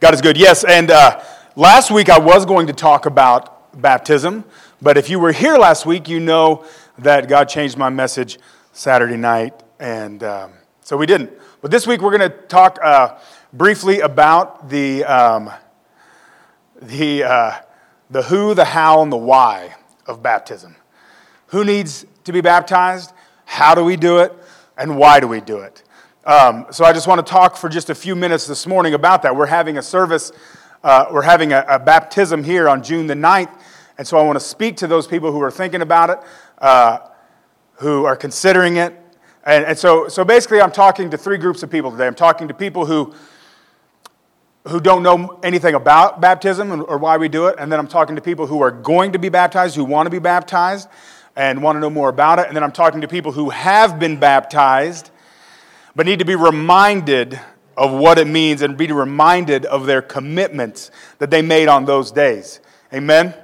God is good. Yes, and uh, last week I was going to talk about baptism, but if you were here last week, you know that God changed my message Saturday night, and um, so we didn't. But this week we're going to talk uh, briefly about the um, the uh, the who, the how, and the why of baptism. Who needs to be baptized? How do we do it? And why do we do it? Um, so I just want to talk for just a few minutes this morning about that. We're having a service, uh, we're having a, a, baptism here on June the 9th. And so I want to speak to those people who are thinking about it, uh, who are considering it. And, and so, so basically, I'm talking to three groups of people today. I'm talking to people who who don't know anything about baptism or why we do it. And then I'm talking to people who are going to be baptized, who want to be baptized and want to know more about it. And then I'm talking to people who have been baptized but need to be reminded of what it means and be reminded of their commitments that they made on those days. Amen?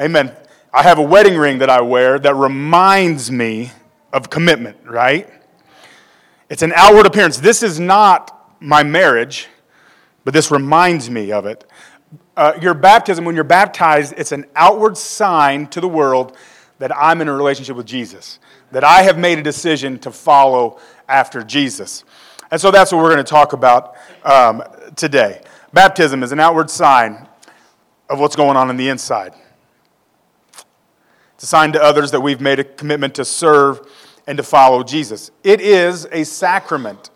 Amen. I have a wedding ring that I wear that reminds me of commitment, right? It's an outward appearance. This is not my marriage, but this reminds me of it. Uh, your baptism, when you're baptized, it's an outward sign to the world that I'm in a relationship with Jesus, that I have made a decision to follow after Jesus. And so that's what we're going to talk about um, today. Baptism is an outward sign of what's going on in the inside. It's a sign to others that we've made a commitment to serve and to follow Jesus. It is a sacrament.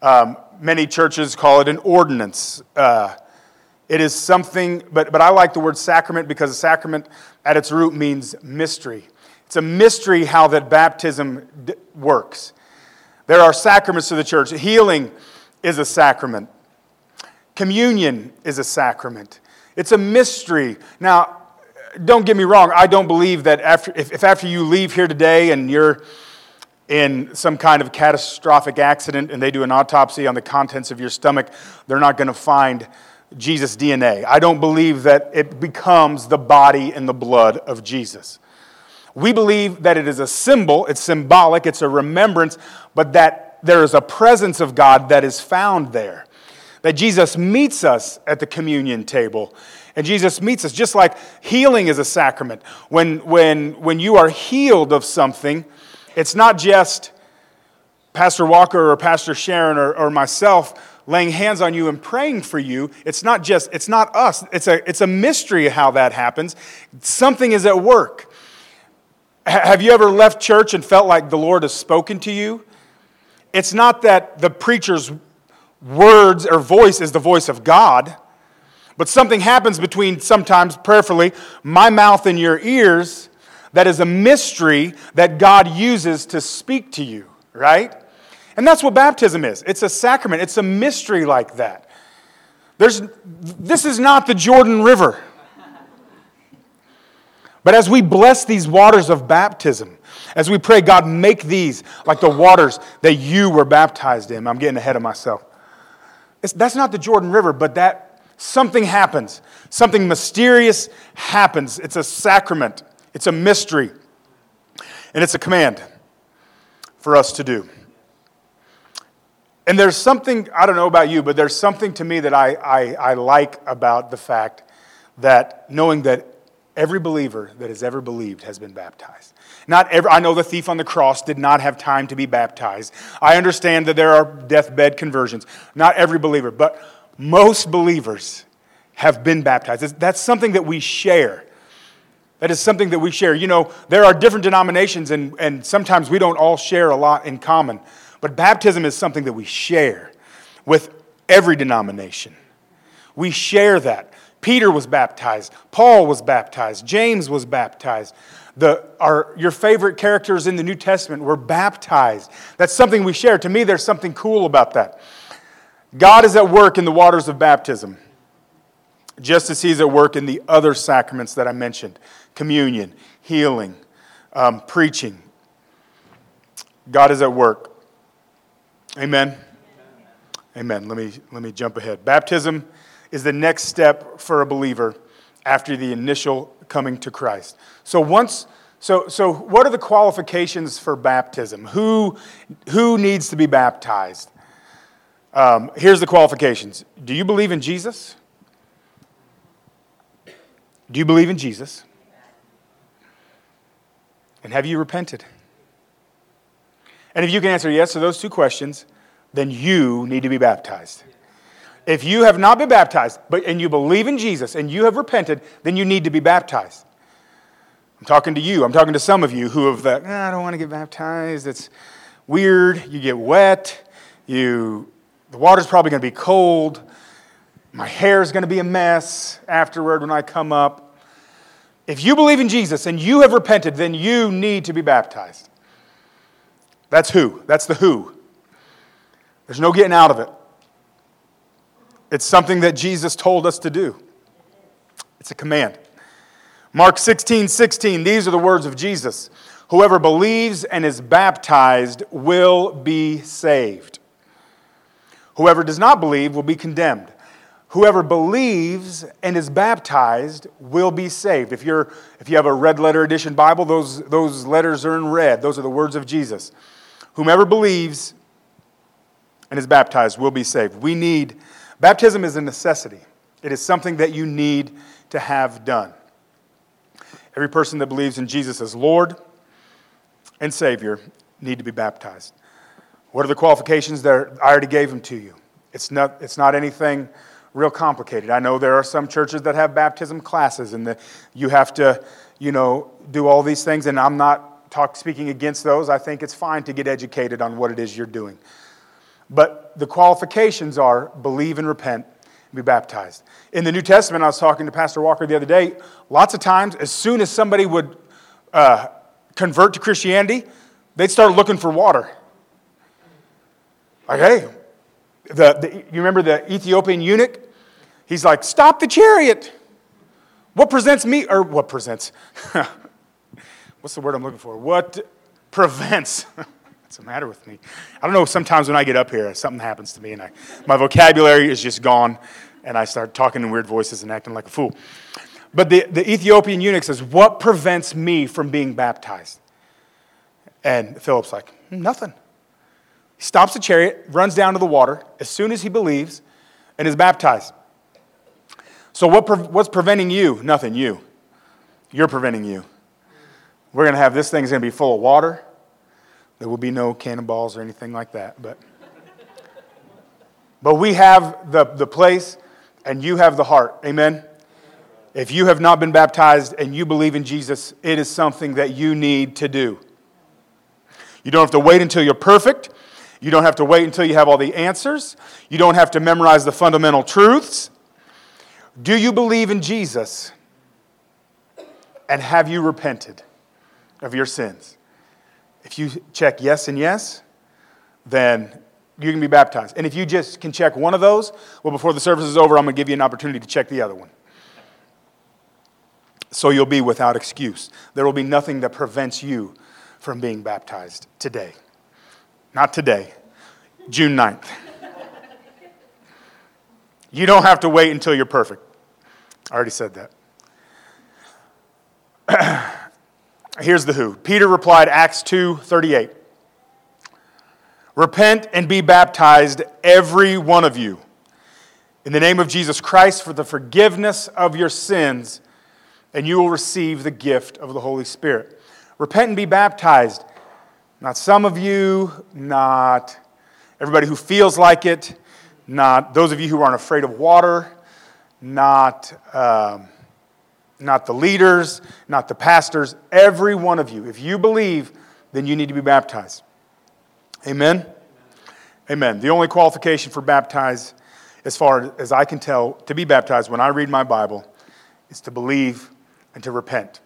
Um, many churches call it an ordinance. Uh, it is something, but, but I like the word sacrament because a sacrament at its root means mystery. It's a mystery how that baptism d- works. There are sacraments to the church. Healing is a sacrament, communion is a sacrament. It's a mystery. Now, don't get me wrong, I don't believe that after, if, if after you leave here today and you're in some kind of catastrophic accident and they do an autopsy on the contents of your stomach, they're not going to find Jesus' DNA. I don't believe that it becomes the body and the blood of Jesus. We believe that it is a symbol, it's symbolic, it's a remembrance, but that there is a presence of God that is found there. That Jesus meets us at the communion table. And Jesus meets us just like healing is a sacrament. When, when, when you are healed of something, it's not just Pastor Walker or Pastor Sharon or, or myself laying hands on you and praying for you. It's not just, it's not us. It's a, it's a mystery how that happens. Something is at work. Have you ever left church and felt like the Lord has spoken to you? It's not that the preacher's words or voice is the voice of God, but something happens between sometimes prayerfully my mouth and your ears that is a mystery that God uses to speak to you, right? And that's what baptism is. It's a sacrament, it's a mystery like that. There's, this is not the Jordan River. But as we bless these waters of baptism, as we pray, God, make these like the waters that you were baptized in. I'm getting ahead of myself. It's, that's not the Jordan River, but that something happens. Something mysterious happens. It's a sacrament, it's a mystery, and it's a command for us to do. And there's something, I don't know about you, but there's something to me that I, I, I like about the fact that knowing that Every believer that has ever believed has been baptized. Not every, I know the thief on the cross did not have time to be baptized. I understand that there are deathbed conversions. Not every believer, but most believers have been baptized. That's something that we share. That is something that we share. You know, there are different denominations, and, and sometimes we don't all share a lot in common. But baptism is something that we share with every denomination. We share that. Peter was baptized. Paul was baptized. James was baptized. The, our, your favorite characters in the New Testament were baptized. That's something we share. To me, there's something cool about that. God is at work in the waters of baptism, just as He's at work in the other sacraments that I mentioned communion, healing, um, preaching. God is at work. Amen. Amen. Let me, let me jump ahead. Baptism is the next step for a believer after the initial coming to Christ. So once so, so what are the qualifications for baptism? Who, who needs to be baptized? Um, here's the qualifications Do you believe in Jesus? Do you believe in Jesus? And have you repented? And if you can answer yes to those two questions, then you need to be baptized. If you have not been baptized, but and you believe in Jesus and you have repented, then you need to be baptized. I'm talking to you. I'm talking to some of you who have that, ah, I don't want to get baptized. It's weird. You get wet. You the water's probably going to be cold. My hair is going to be a mess afterward when I come up. If you believe in Jesus and you have repented, then you need to be baptized. That's who. That's the who. There's no getting out of it. It's something that Jesus told us to do. It's a command. Mark 16, 16, these are the words of Jesus. Whoever believes and is baptized will be saved. Whoever does not believe will be condemned. Whoever believes and is baptized will be saved. If, you're, if you have a red letter edition Bible, those, those letters are in red. Those are the words of Jesus. Whomever believes and is baptized will be saved. We need, baptism is a necessity, it is something that you need to have done. Every person that believes in Jesus as Lord and Savior need to be baptized. What are the qualifications there? I already gave them to you. It's not, it's not anything real complicated. I know there are some churches that have baptism classes and the, you have to, you know, do all these things, and I'm not talk, speaking against those. I think it's fine to get educated on what it is you're doing. But the qualifications are believe and repent and be baptized. In the New Testament, I was talking to Pastor Walker the other day, lots of times, as soon as somebody would uh, convert to Christianity, they'd start looking for water. Like, hey, the, the, you remember the Ethiopian eunuch? He's like, stop the chariot. What presents me, or what presents? What's the word I'm looking for? What prevents? What's the matter with me? I don't know. Sometimes when I get up here, something happens to me, and I, my vocabulary is just gone, and I start talking in weird voices and acting like a fool. But the, the Ethiopian eunuch says, What prevents me from being baptized? And Philip's like, Nothing. He stops the chariot, runs down to the water as soon as he believes, and is baptized. So, what pre- what's preventing you? Nothing, you. You're preventing you. We're going to have this thing's going to be full of water. There will be no cannonballs or anything like that. But, but we have the, the place, and you have the heart. Amen? If you have not been baptized and you believe in Jesus, it is something that you need to do. You don't have to wait until you're perfect. You don't have to wait until you have all the answers. You don't have to memorize the fundamental truths. Do you believe in Jesus? And have you repented of your sins? If you check yes and yes, then you can be baptized. And if you just can check one of those, well, before the service is over, I'm going to give you an opportunity to check the other one. So you'll be without excuse. There will be nothing that prevents you from being baptized today. Not today, June 9th. You don't have to wait until you're perfect. I already said that. Here's the who. Peter replied, Acts 2 38. Repent and be baptized, every one of you, in the name of Jesus Christ for the forgiveness of your sins, and you will receive the gift of the Holy Spirit. Repent and be baptized. Not some of you, not everybody who feels like it, not those of you who aren't afraid of water, not, um, not the leaders, not the pastors, every one of you. If you believe, then you need to be baptized. Amen? Amen. The only qualification for baptized, as far as I can tell, to be baptized when I read my Bible, is to believe and to repent.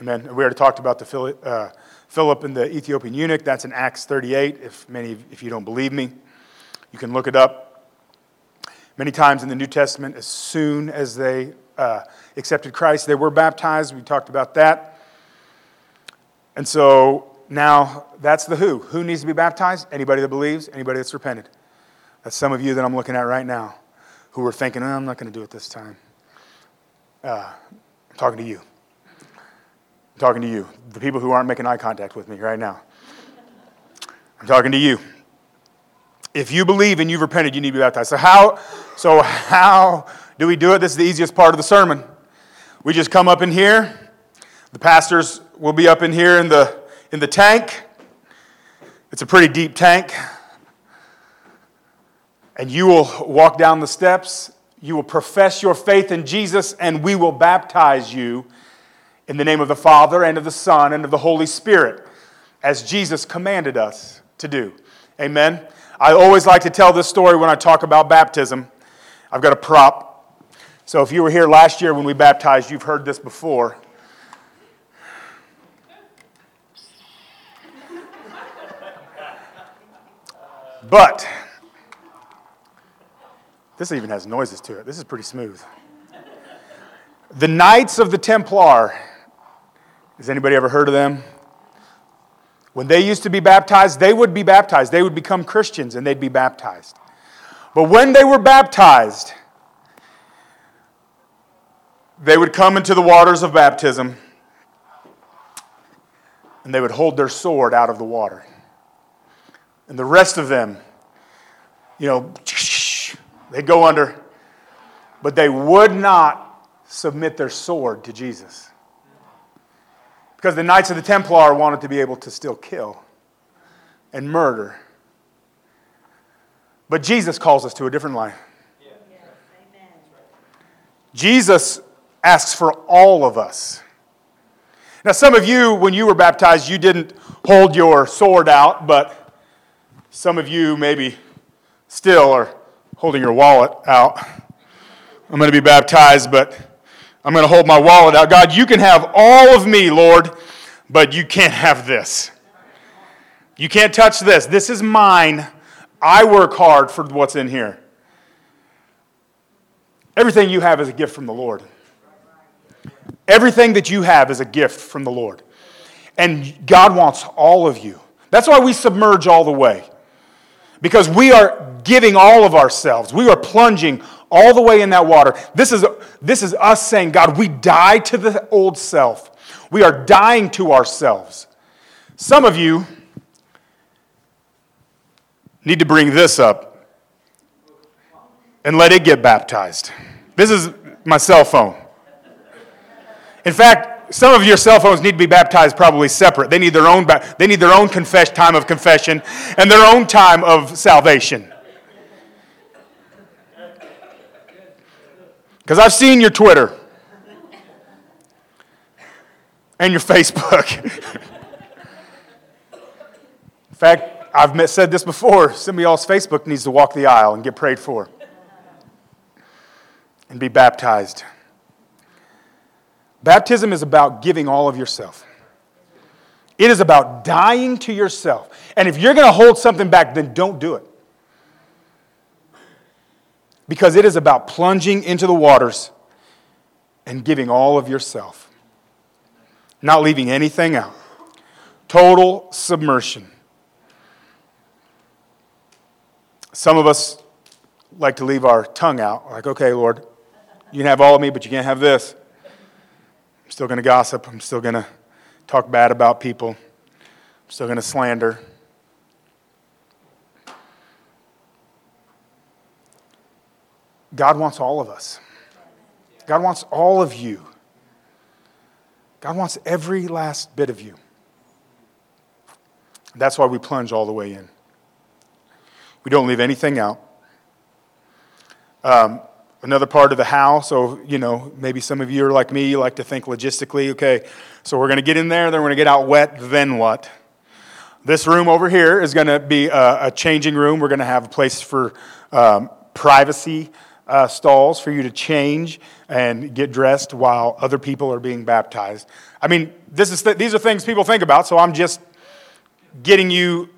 Amen. We already talked about the uh, Philip and the Ethiopian eunuch. That's in Acts 38. If many, if you don't believe me, you can look it up. Many times in the New Testament, as soon as they uh, accepted Christ, they were baptized. We talked about that. And so now that's the who. Who needs to be baptized? Anybody that believes, anybody that's repented. That's some of you that I'm looking at right now who are thinking, oh, I'm not going to do it this time. Uh, I'm talking to you. I'm talking to you, the people who aren't making eye contact with me right now. I'm talking to you. If you believe and you've repented, you need to be baptized. So how, so how do we do it? This is the easiest part of the sermon. We just come up in here. The pastors will be up in here in the, in the tank. It's a pretty deep tank. And you will walk down the steps. You will profess your faith in Jesus, and we will baptize you in the name of the Father, and of the Son, and of the Holy Spirit, as Jesus commanded us to do. Amen. I always like to tell this story when I talk about baptism. I've got a prop. So if you were here last year when we baptized, you've heard this before. But this even has noises to it. This is pretty smooth. The Knights of the Templar. Has anybody ever heard of them? When they used to be baptized, they would be baptized. They would become Christians and they'd be baptized. But when they were baptized, they would come into the waters of baptism and they would hold their sword out of the water. And the rest of them, you know, they'd go under, but they would not submit their sword to Jesus. Because the Knights of the Templar wanted to be able to still kill and murder. But Jesus calls us to a different life. Jesus asks for all of us. Now, some of you, when you were baptized, you didn't hold your sword out, but some of you maybe still are holding your wallet out. I'm going to be baptized, but I'm going to hold my wallet out. God, you can have all of me, Lord, but you can't have this. You can't touch this. This is mine. I work hard for what's in here. Everything you have is a gift from the Lord. Everything that you have is a gift from the Lord. And God wants all of you. That's why we submerge all the way. Because we are giving all of ourselves. We are plunging all the way in that water. This is, this is us saying, God, we die to the old self. We are dying to ourselves. Some of you need to bring this up and let it get baptized. This is my cell phone. In fact, some of your cell phones need to be baptized probably separate. They need their own, they need their own confess, time of confession and their own time of salvation. Because I've seen your Twitter and your Facebook. In fact, I've said this before. Some of y'all's Facebook needs to walk the aisle and get prayed for and be baptized. Baptism is about giving all of yourself. It is about dying to yourself. And if you're going to hold something back, then don't do it because it is about plunging into the waters and giving all of yourself, not leaving anything out. Total submersion. Some of us like to leave our tongue out, like, okay, Lord, you can have all of me, but you can't have this. I'm still going to gossip. I'm still going to talk bad about people. I'm still going to slander. God wants all of us. God wants all of you. God wants every last bit of you. That's why we plunge all the way in. We don't leave anything out. Um, another part of the how, so, you know, maybe some of you are like me, you like to think logistically, okay, so we're going to get in there, then we're going to get out wet, then what? This room over here is going to be a, a changing room. We're going to have a place for um, privacy uh, stalls for you to change and get dressed while other people are being baptized. I mean, this is th- these are things people think about, so I'm just getting you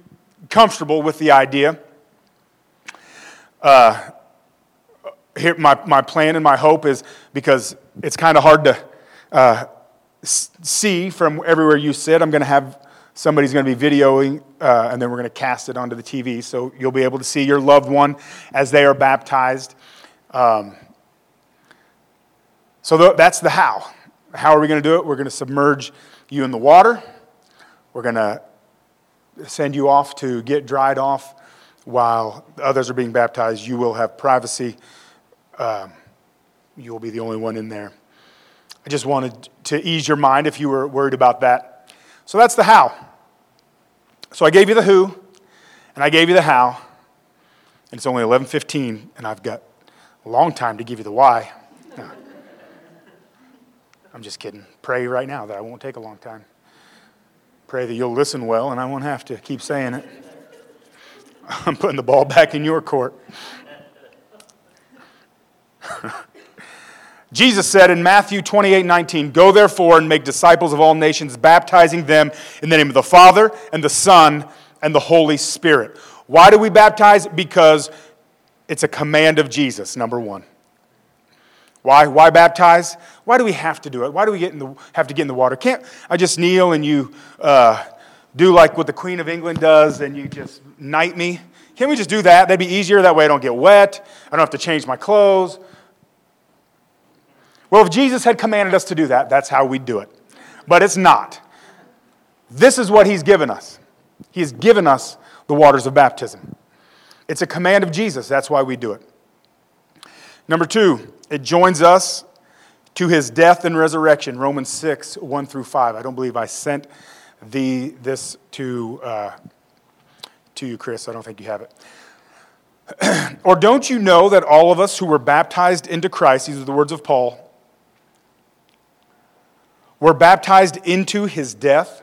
comfortable with the idea. Uh, here, my, my plan and my hope is because it's kind of hard to uh, see from everywhere you sit. I'm going to have somebody's going to be videoing, uh, and then we're going to cast it onto the TV. So you'll be able to see your loved one as they are baptized. Um, so that's the how. How are we going to do it? We're going to submerge you in the water. We're going to send you off to get dried off while others are being baptized, you will have privacy. Um, you will be the only one in there. I just wanted to ease your mind if you were worried about that. So that's the how. So I gave you the who, and I gave you the how, and it's only 11:15, and I've got a long time to give you the why. No. I'm just kidding. Pray right now that I won't take a long time. Pray that you'll listen well, and I won't have to keep saying it. I'm putting the ball back in your court. Jesus said in Matthew 28 19, Go therefore and make disciples of all nations, baptizing them in the name of the Father and the Son and the Holy Spirit. Why do we baptize? Because it's a command of Jesus, number one. Why? Why baptize? Why do we have to do it? Why do we get in the, have to get in the water? Can't I just kneel and you uh, do like what the Queen of England does and you just knight me? Can't we just do that? That'd be easier. That way I don't get wet. I don't have to change my clothes. Well, if Jesus had commanded us to do that, that's how we'd do it. But it's not. This is what he's given us. He has given us the waters of baptism. It's a command of Jesus. That's why we do it. Number two, it joins us to his death and resurrection. Romans 6, 1 through 5. I don't believe I sent the, this to, uh, to you, Chris. I don't think you have it. or don't you know that all of us who were baptized into Christ, these are the words of Paul, were baptized into his death?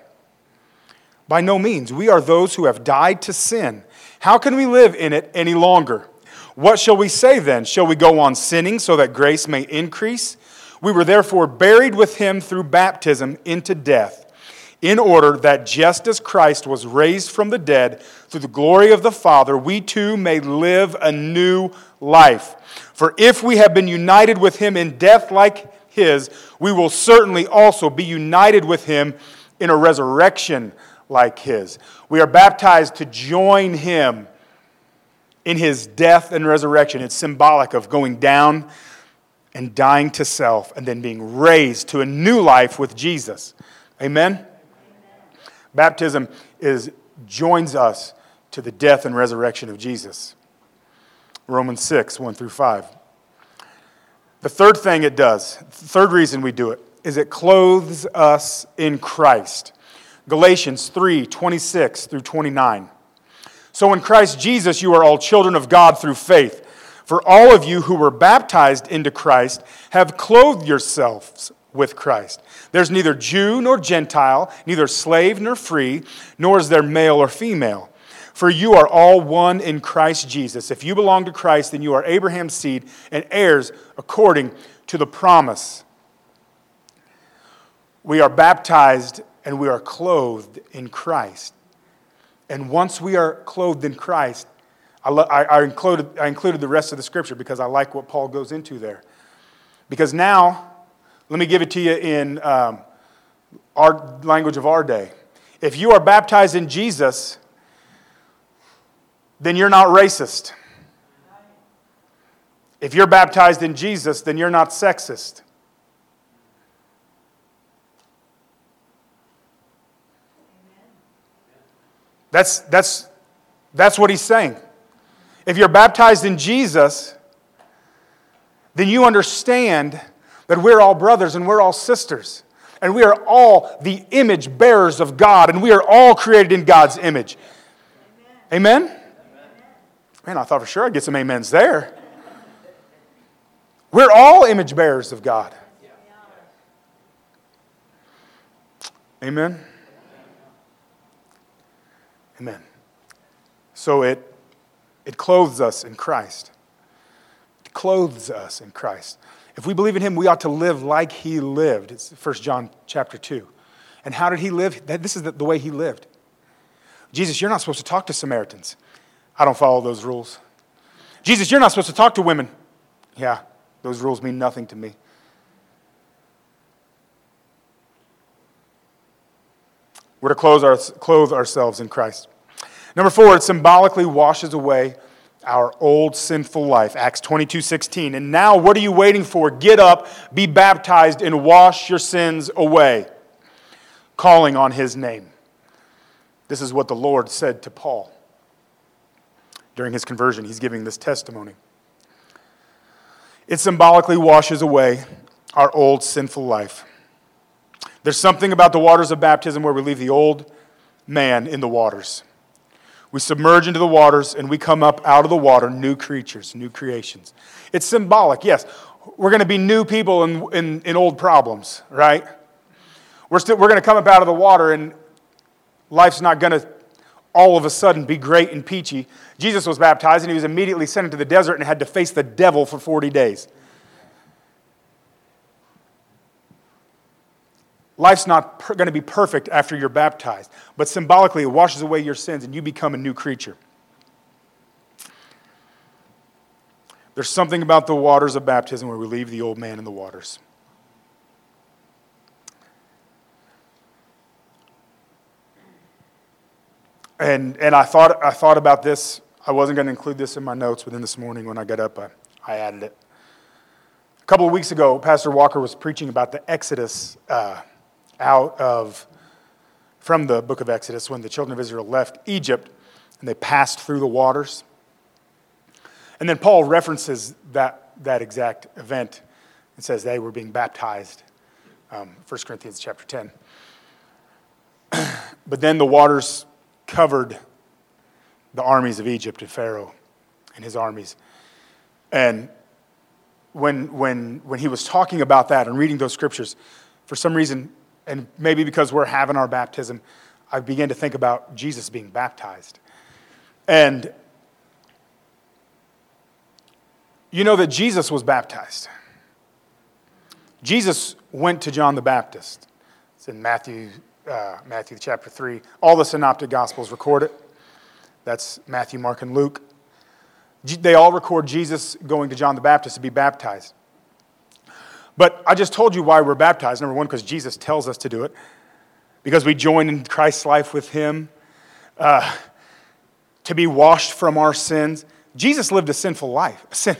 By no means. We are those who have died to sin. How can we live in it any longer? What shall we say then? Shall we go on sinning so that grace may increase? We were therefore buried with him through baptism into death, in order that just as Christ was raised from the dead through the glory of the Father, we too may live a new life. For if we have been united with him in death like his, we will certainly also be united with him in a resurrection like his. We are baptized to join him in his death and resurrection. It's symbolic of going down and dying to self and then being raised to a new life with Jesus. Amen? Amen. Baptism is joins us to the death and resurrection of Jesus. Romans 6, 1 through 5. The third thing it does, third reason we do it, is it clothes us in Christ. Galatians 3 26 through 29. So in Christ Jesus, you are all children of God through faith. For all of you who were baptized into Christ have clothed yourselves with Christ. There's neither Jew nor Gentile, neither slave nor free, nor is there male or female for you are all one in Christ Jesus. If you belong to Christ, then you are Abraham's seed and heirs according to the promise. We are baptized and we are clothed in Christ. And once we are clothed in Christ, I, I, I, included, I included the rest of the scripture because I like what Paul goes into there. Because now, let me give it to you in um, our language of our day. If you are baptized in Jesus, then you're not racist. If you're baptized in Jesus, then you're not sexist. That's, that's, that's what he's saying. If you're baptized in Jesus, then you understand that we're all brothers and we're all sisters. And we are all the image bearers of God, and we are all created in God's image. Amen? Amen? Man, I thought for sure I'd get some amens there. We're all image bearers of God. Amen. Amen. So it, it clothes us in Christ. It clothes us in Christ. If we believe in him, we ought to live like he lived. It's 1 John chapter 2. And how did he live? This is the, the way he lived. Jesus, you're not supposed to talk to Samaritans. I don't follow those rules. Jesus, you're not supposed to talk to women. Yeah, those rules mean nothing to me. We're to clothe, our, clothe ourselves in Christ. Number four, it symbolically washes away our old sinful life. Acts 22 16. And now, what are you waiting for? Get up, be baptized, and wash your sins away, calling on his name. This is what the Lord said to Paul. During his conversion. He's giving this testimony. It symbolically washes away our old sinful life. There's something about the waters of baptism where we leave the old man in the waters. We submerge into the waters and we come up out of the water new creatures, new creations. It's symbolic, yes. We're going to be new people in, in, in old problems, right? We're, still, we're going to come up out of the water and life's not going to all of a sudden be great and peachy. Jesus was baptized and he was immediately sent into the desert and had to face the devil for 40 days. Life's not per- going to be perfect after you're baptized, but symbolically, it washes away your sins and you become a new creature. There's something about the waters of baptism where we leave the old man in the waters. And, and I, thought, I thought about this. I wasn't going to include this in my notes, but then this morning when I got up, I, I added it. A couple of weeks ago, Pastor Walker was preaching about the Exodus uh, out of, from the book of Exodus when the children of Israel left Egypt and they passed through the waters. And then Paul references that, that exact event and says they were being baptized, um, 1 Corinthians chapter 10. but then the waters covered the armies of Egypt and Pharaoh and his armies. And when, when, when he was talking about that and reading those scriptures, for some reason, and maybe because we're having our baptism, I began to think about Jesus being baptized. And you know that Jesus was baptized. Jesus went to John the Baptist. It's in Matthew, uh, Matthew chapter 3. All the synoptic gospels record it. That's Matthew, Mark, and Luke. They all record Jesus going to John the Baptist to be baptized. But I just told you why we're baptized. Number one, because Jesus tells us to do it, because we join in Christ's life with Him, uh, to be washed from our sins. Jesus lived a sinful life. A sin,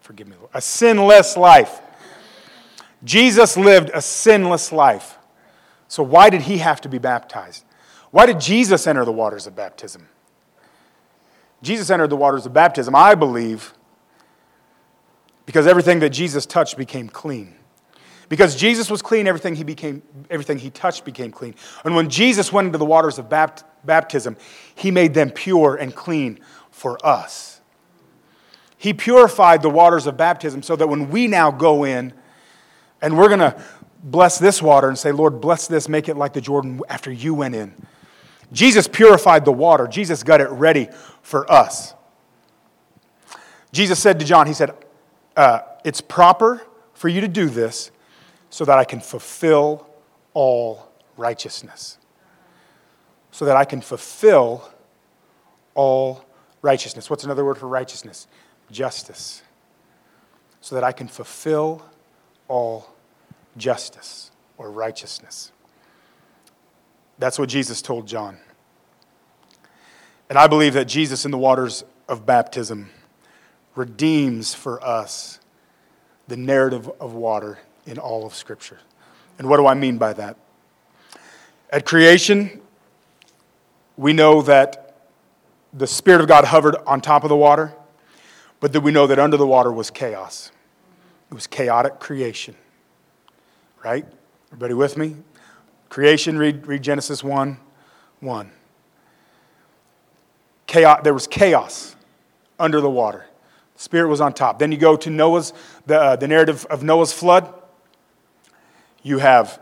forgive me, a sinless life. Jesus lived a sinless life. So why did he have to be baptized? Why did Jesus enter the waters of baptism? Jesus entered the waters of baptism, I believe, because everything that Jesus touched became clean. Because Jesus was clean, everything he, became, everything he touched became clean. And when Jesus went into the waters of bapt- baptism, he made them pure and clean for us. He purified the waters of baptism so that when we now go in and we're going to bless this water and say, Lord, bless this, make it like the Jordan after you went in. Jesus purified the water, Jesus got it ready for us. Jesus said to John, He said, uh, it's proper for you to do this so that I can fulfill all righteousness. So that I can fulfill all righteousness. What's another word for righteousness? Justice. So that I can fulfill all justice or righteousness. That's what Jesus told John. And I believe that Jesus, in the waters of baptism, redeems for us the narrative of water in all of Scripture. And what do I mean by that? At creation, we know that the Spirit of God hovered on top of the water, but that we know that under the water was chaos. It was chaotic creation. Right? Everybody with me? Creation, read, read Genesis 1 1. Chaos, there was chaos under the water. Spirit was on top. Then you go to Noah's, the, uh, the narrative of Noah's flood. You have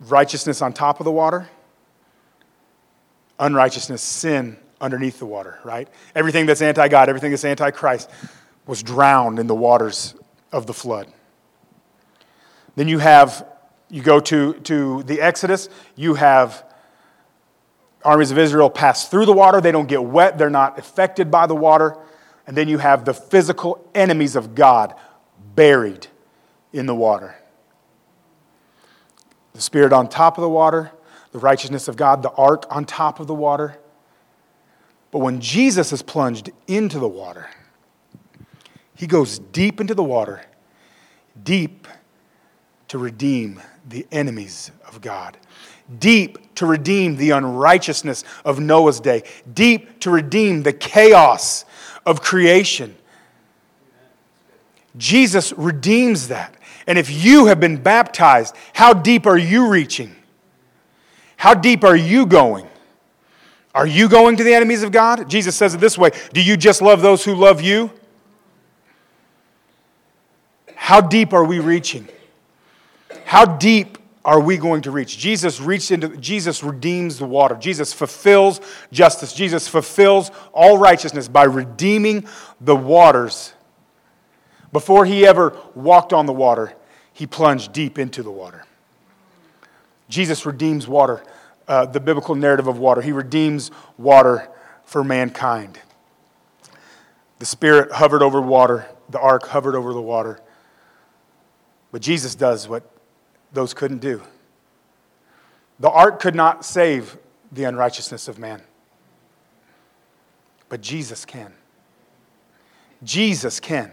righteousness on top of the water, unrighteousness, sin underneath the water, right? Everything that's anti God, everything that's anti Christ was drowned in the waters of the flood. Then you have, you go to, to the Exodus, you have armies of Israel pass through the water. They don't get wet, they're not affected by the water. And then you have the physical enemies of God buried in the water. The Spirit on top of the water, the righteousness of God, the ark on top of the water. But when Jesus is plunged into the water, he goes deep into the water, deep to redeem the enemies of God deep to redeem the unrighteousness of Noah's day, deep to redeem the chaos of creation. Jesus redeems that. And if you have been baptized, how deep are you reaching? How deep are you going? Are you going to the enemies of God? Jesus says it this way Do you just love those who love you? How deep are we reaching? How deep are we going to reach? Jesus reached into Jesus redeems the water. Jesus fulfills justice. Jesus fulfills all righteousness by redeeming the waters. Before he ever walked on the water, he plunged deep into the water. Jesus redeems water, uh, the biblical narrative of water. He redeems water for mankind. The Spirit hovered over water, the ark hovered over the water. But Jesus does what those couldn't do. The ark could not save the unrighteousness of man, but Jesus can. Jesus can.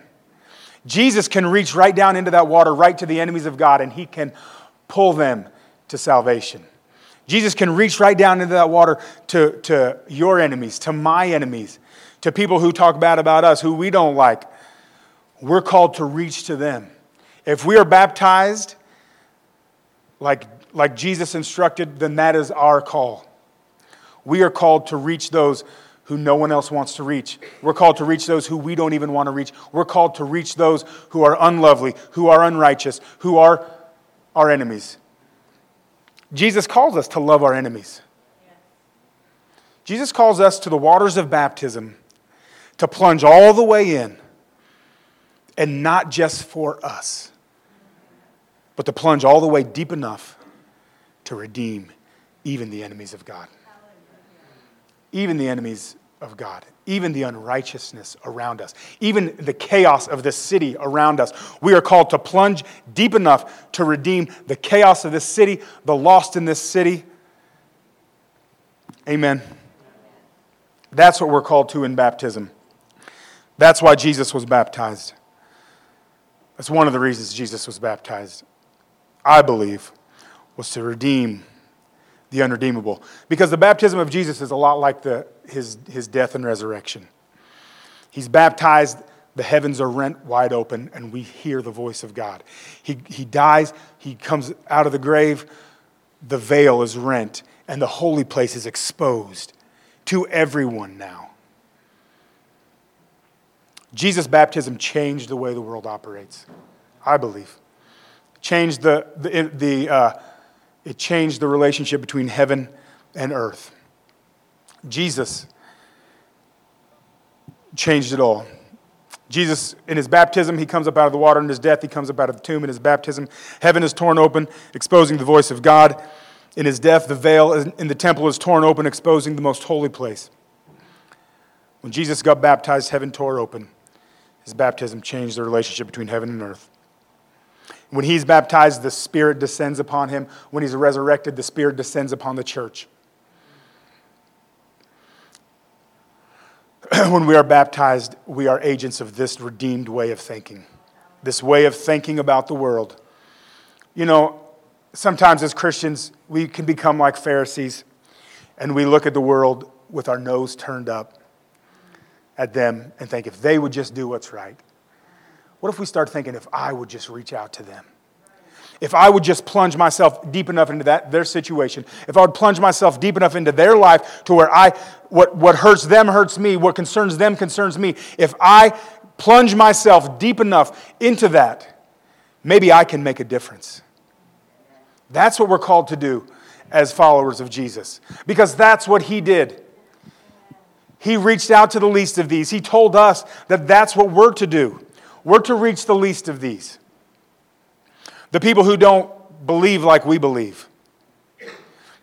Jesus can reach right down into that water, right to the enemies of God, and he can pull them to salvation. Jesus can reach right down into that water to, to your enemies, to my enemies, to people who talk bad about us, who we don't like. We're called to reach to them. If we are baptized like, like Jesus instructed, then that is our call. We are called to reach those who no one else wants to reach. We're called to reach those who we don't even want to reach. We're called to reach those who are unlovely, who are unrighteous, who are our enemies. Jesus calls us to love our enemies. Jesus calls us to the waters of baptism to plunge all the way in and not just for us but to plunge all the way deep enough to redeem even the enemies of God. Even the enemies of God, even the unrighteousness around us, even the chaos of this city around us. We are called to plunge deep enough to redeem the chaos of this city, the lost in this city. Amen. That's what we're called to in baptism. That's why Jesus was baptized. That's one of the reasons Jesus was baptized. I believe, was to redeem the unredeemable. Because the baptism of Jesus is a lot like the, his, his death and resurrection. He's baptized, the heavens are rent wide open, and we hear the voice of God. He, he dies, he comes out of the grave, the veil is rent, and the holy place is exposed to everyone now. Jesus' baptism changed the way the world operates, I believe changed the, the, the uh, it changed the relationship between heaven and earth. Jesus changed it all. Jesus, in his baptism, he comes up out of the water. In his death, he comes up out of the tomb. In his baptism, heaven is torn open, exposing the voice of God. In his death, the veil in the temple is torn open, exposing the most holy place. When Jesus got baptized, heaven tore open. His baptism changed the relationship between heaven and earth. When he's baptized, the Spirit descends upon him. When he's resurrected, the Spirit descends upon the church. when we are baptized, we are agents of this redeemed way of thinking, this way of thinking about the world. You know, sometimes as Christians, we can become like Pharisees and we look at the world with our nose turned up at them and think if they would just do what's right, what if we start thinking if I would just reach out to them? If I would just plunge myself deep enough into that, their situation, if I would plunge myself deep enough into their life to where I, what, what hurts them hurts me, what concerns them concerns me, if I plunge myself deep enough into that, maybe I can make a difference. That's what we're called to do as followers of Jesus, because that's what he did. He reached out to the least of these. He told us that that's what we're to do. We're to reach the least of these. The people who don't believe like we believe.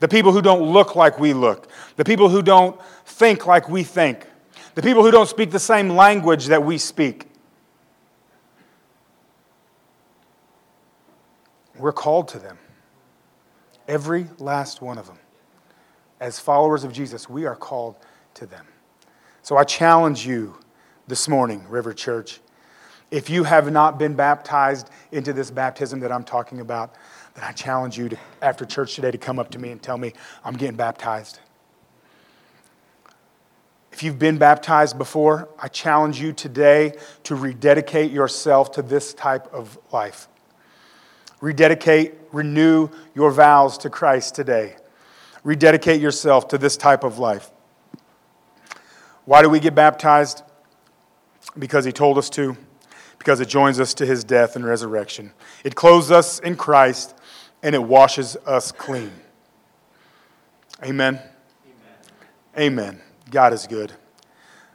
The people who don't look like we look. The people who don't think like we think. The people who don't speak the same language that we speak. We're called to them. Every last one of them. As followers of Jesus, we are called to them. So I challenge you this morning, River Church If you have not been baptized into this baptism that I'm talking about, then I challenge you to, after church today to come up to me and tell me, I'm getting baptized. If you've been baptized before, I challenge you today to rededicate yourself to this type of life. Rededicate, renew your vows to Christ today. Rededicate yourself to this type of life. Why do we get baptized? Because he told us to, because it joins us to his death and resurrection. It clothes us in Christ and it washes us clean. Amen. Amen. Amen. God is good.